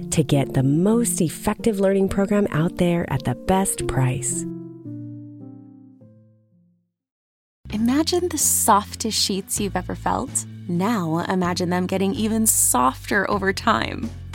to get the most effective learning program out there at the best price. Imagine the softest sheets you've ever felt. Now imagine them getting even softer over time.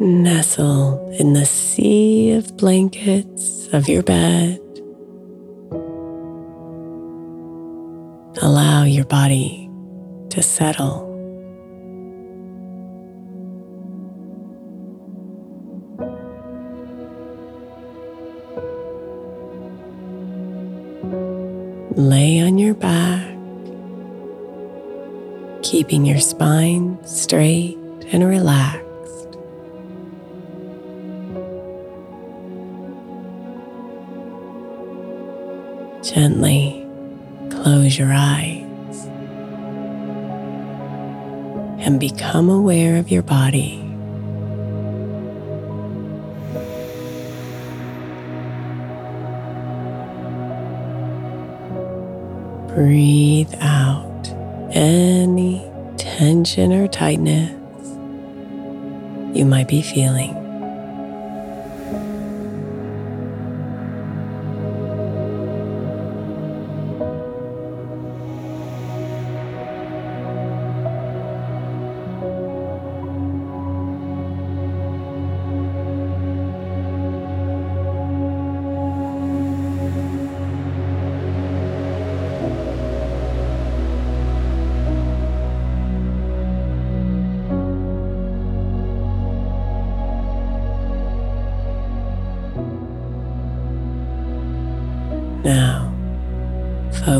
Nestle in the sea of blankets of your bed. Allow your body to settle. Lay on your back, keeping your spine straight and relaxed. Gently close your eyes and become aware of your body. Breathe out any tension or tightness you might be feeling.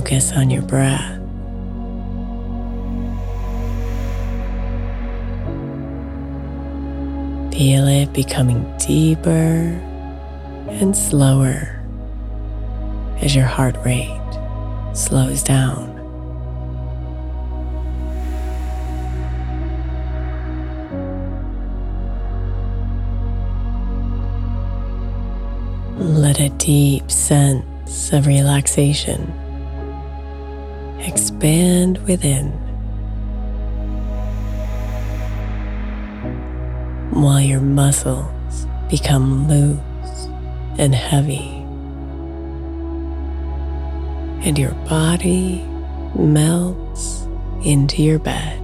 Focus on your breath. Feel it becoming deeper and slower as your heart rate slows down. Let a deep sense of relaxation expand within while your muscles become loose and heavy and your body melts into your bed.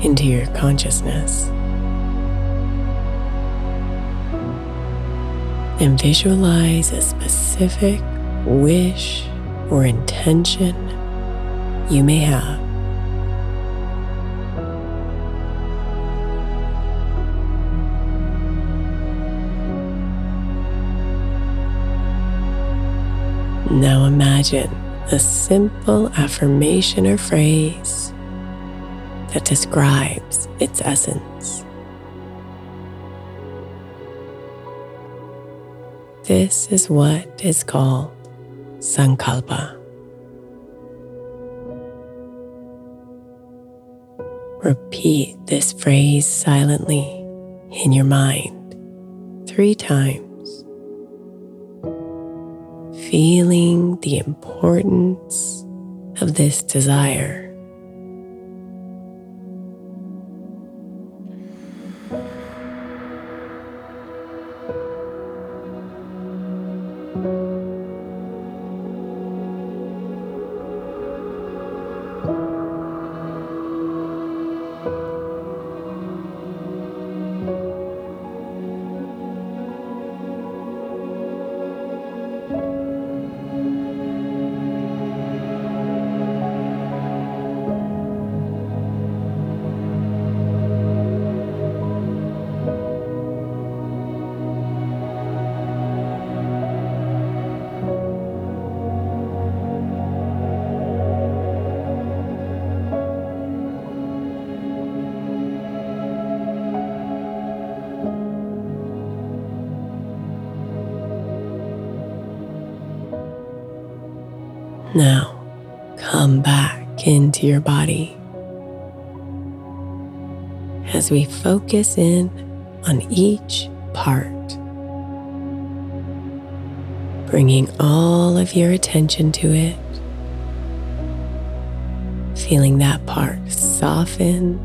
Into your consciousness. and visualize a specific wish or intention you may have. Now imagine a simple affirmation or phrase that describes its essence. This is what is called Sankalpa. Repeat this phrase silently in your mind three times, feeling the importance of this desire. Now, come back into your body as we focus in on each part, bringing all of your attention to it, feeling that part soften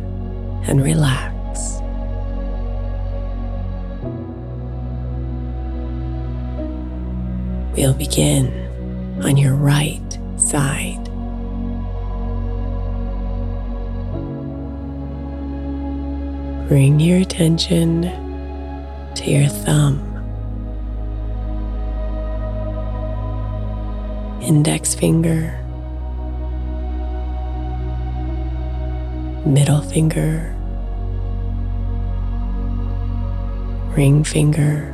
and relax. We'll begin on your right side. Bring your attention to your thumb, index finger, middle finger, ring finger,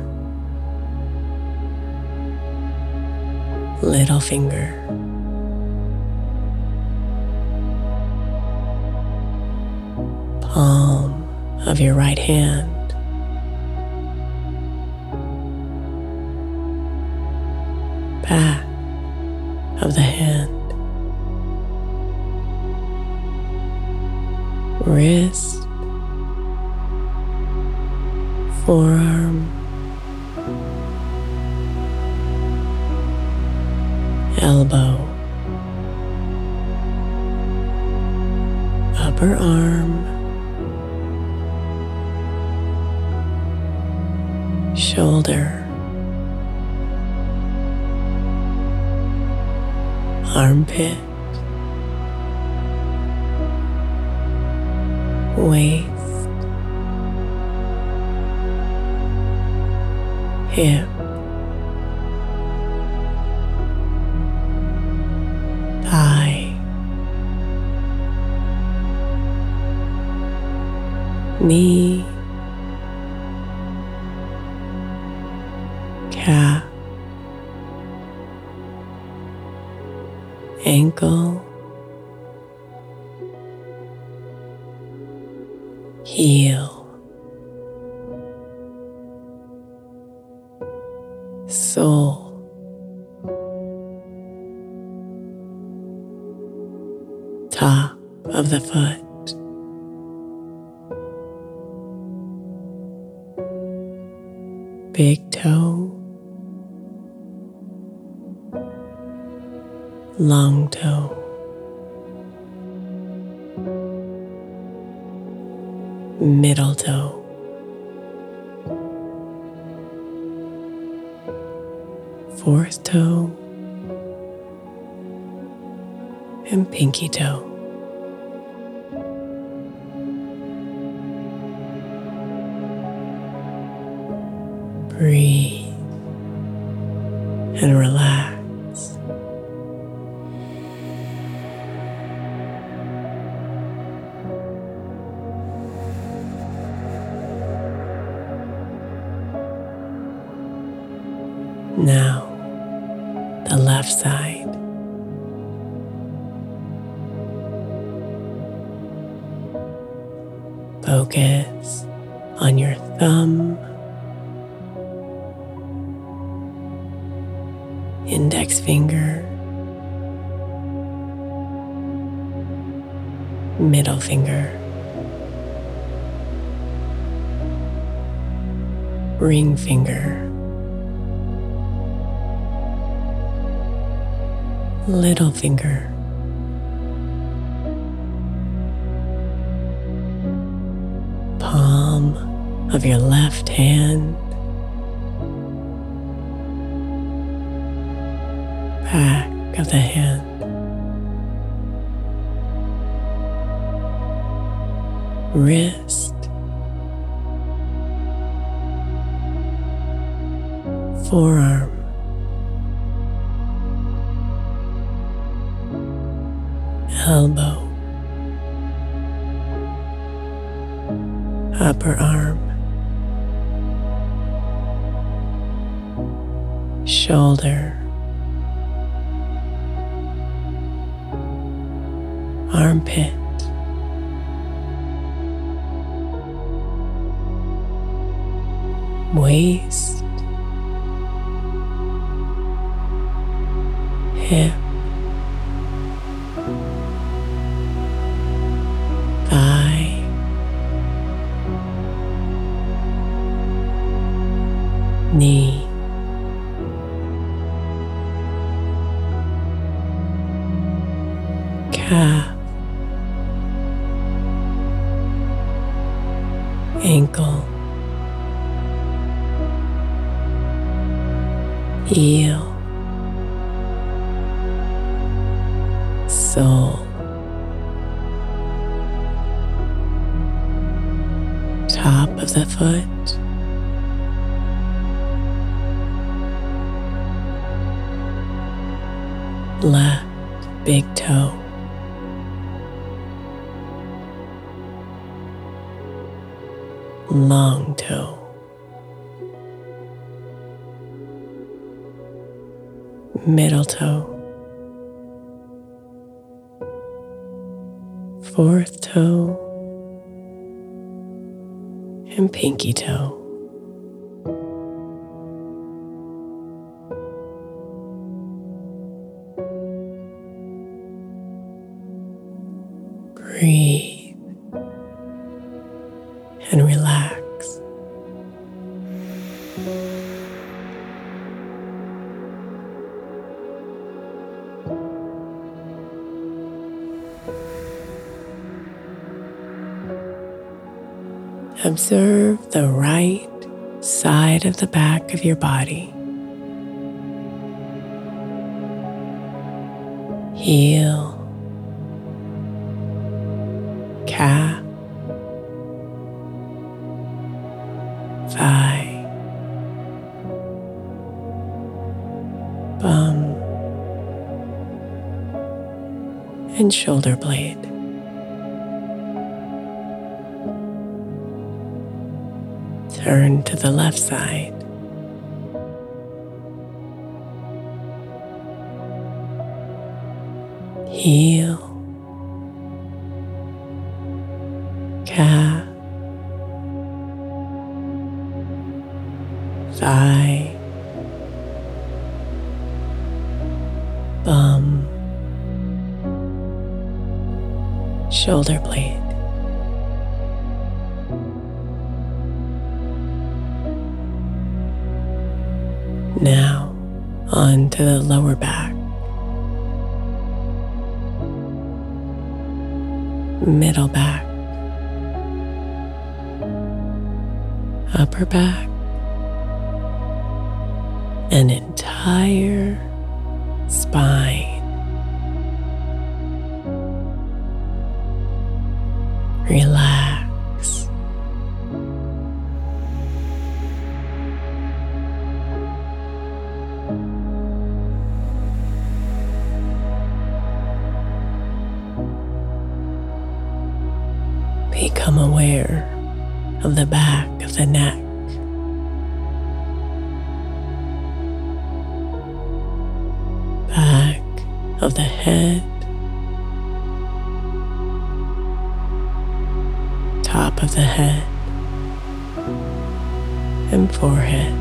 little finger. Palm of your right hand. Back of the hand. Wrist. Forearm. Elbow. Upper arm. Shoulder, armpit, waist, hip, thigh, knee, Big toe, long toe, middle toe, fourth toe, and pinky toe. Breathe middle finger, ring finger. little finger. Palm of your left hand. Back of the hand. Wrist. Forearm. elbow, Waist, hip, Fourth toe and pinky toe. Observe the right side of the back of your body. Heel, Heel, calf, thigh, bum, shoulder blade. Now on to the lower back, middle back, upper back, and entire Become aware of the back of the neck. Back of the head. Top of the head. And forehead.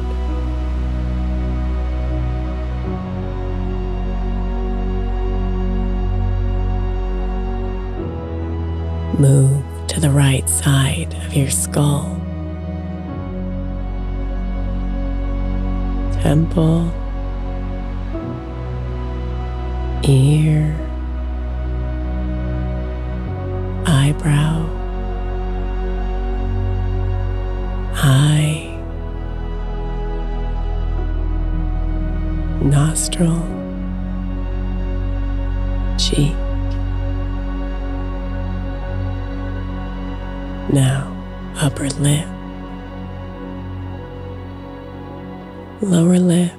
Move to the right side of your skull. Temple, ear, eyebrow, eye, nostril, upper lip, lower lip,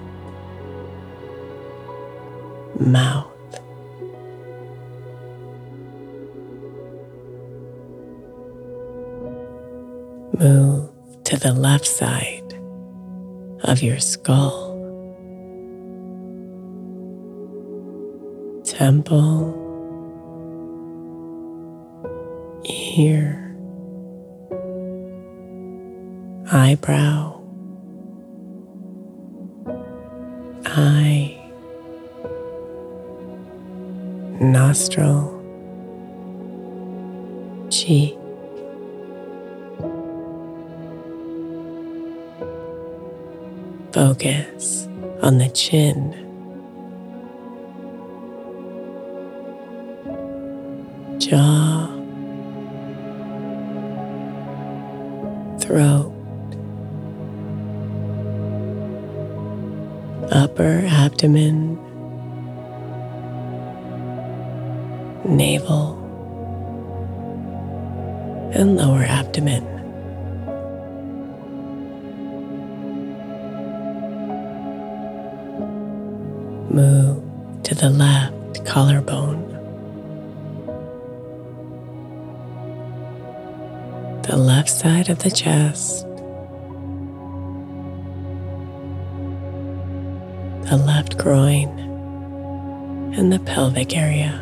mouth. Move to the left side of your skull, temple, ear eyebrow, eye, nostril, cheek, focus on the chin. Jaw, throat, abdomen, navel, and lower abdomen. Move to the left collarbone, the left side of the chest. the left groin, and the pelvic area.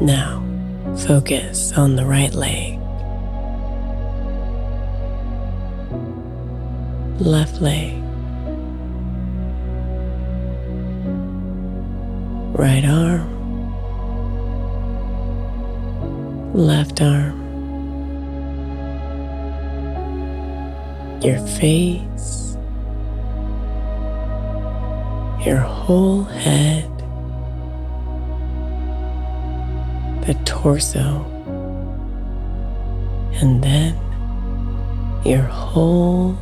Now, focus on the right leg, left leg, right arm, left arm. Your face, your whole head, the torso, and then your whole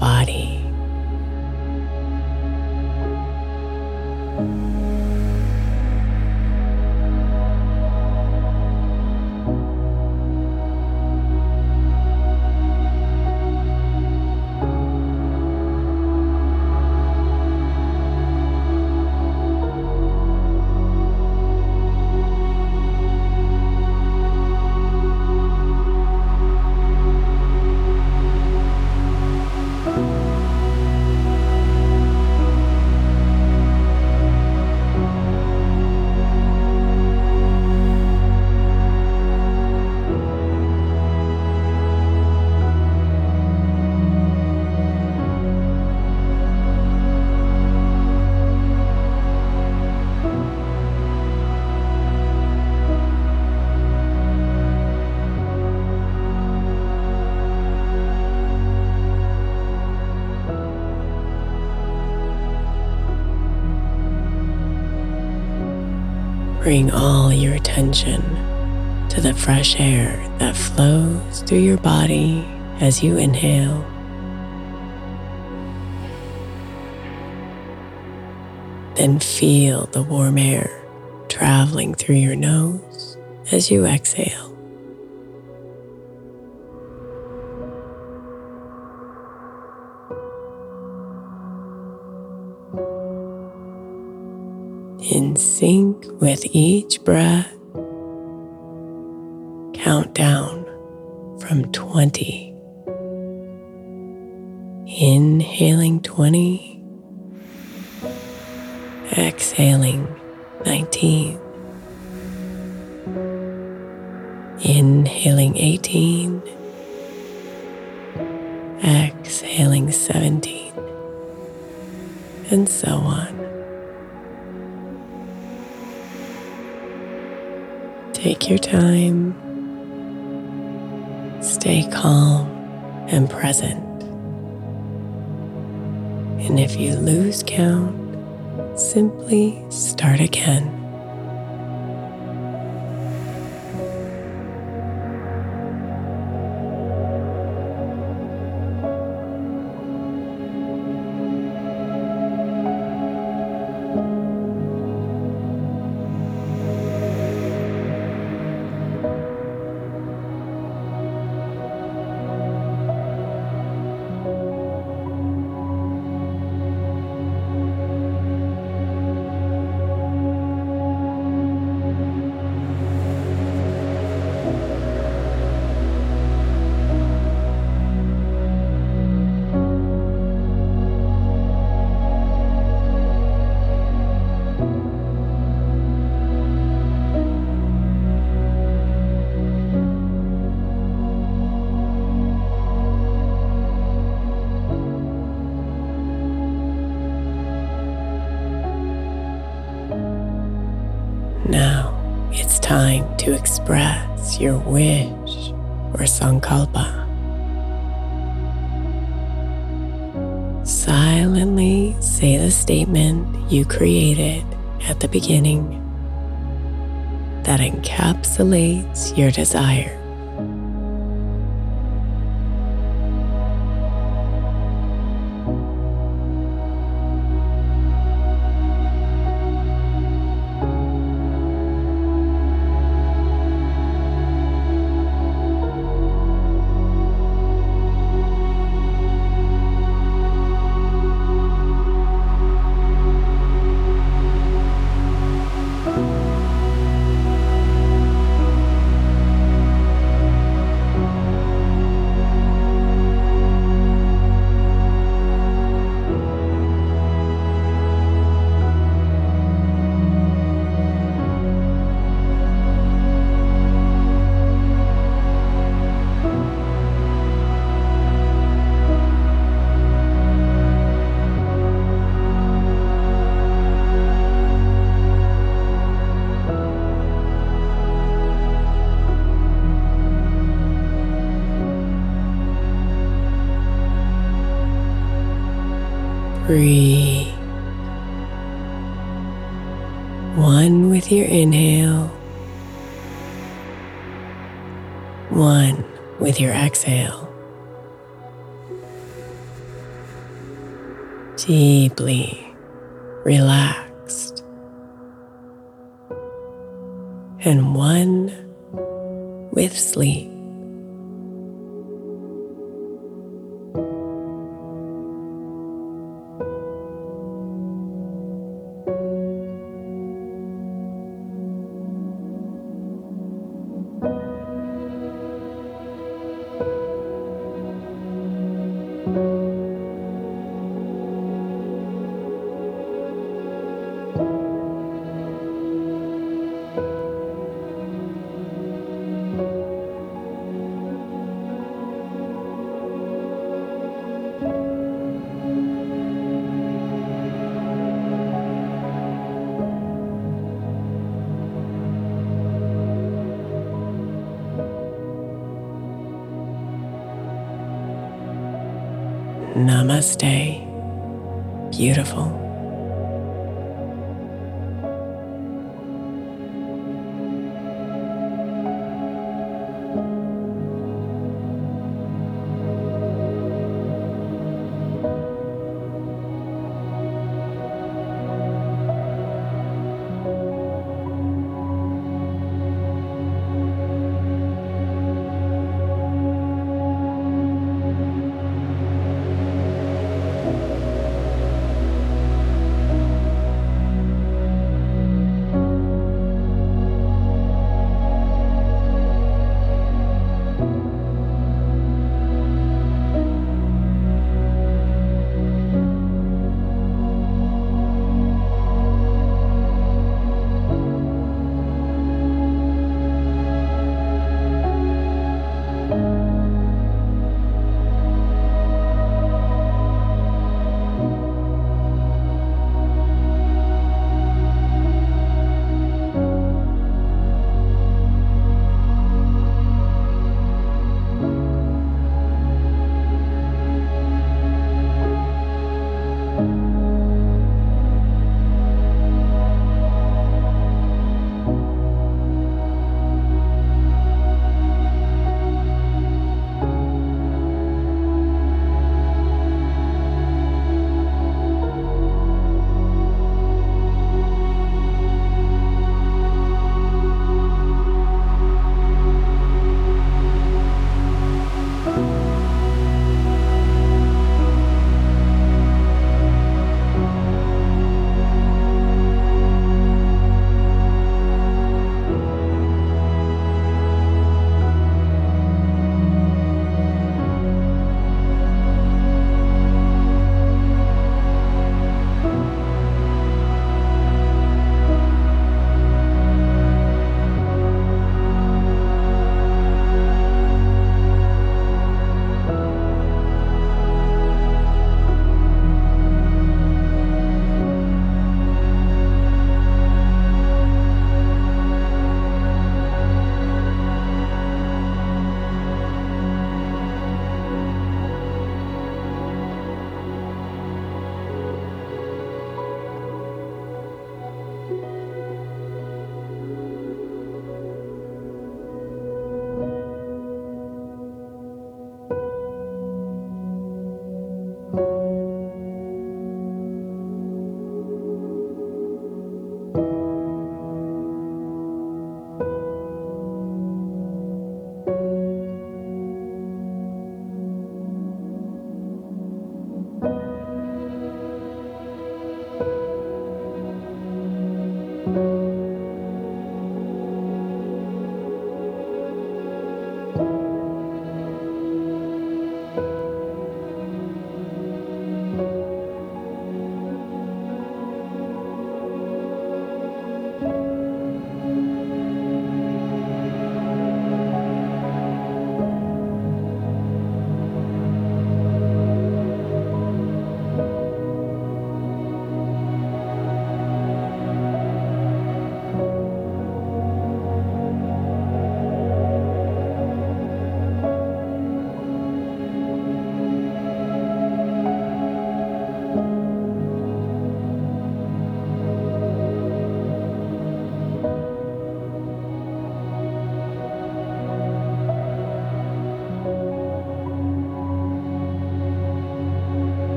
body. Bring all your attention to the fresh air that flows through your body as you inhale. Then feel the warm air traveling through your nose as you exhale. Sync with each breath, count down from 20. Inhaling 20, exhaling 19, inhaling 18, exhaling 17, and so on. Take your time, stay calm and present. And if you lose count, simply start again. Or sankalpa. Silently say the statement you created at the beginning that encapsulates your desire. Breathe. One with your inhale, one with your exhale. Deeply relaxed. And one with sleep. Namaste, beautiful.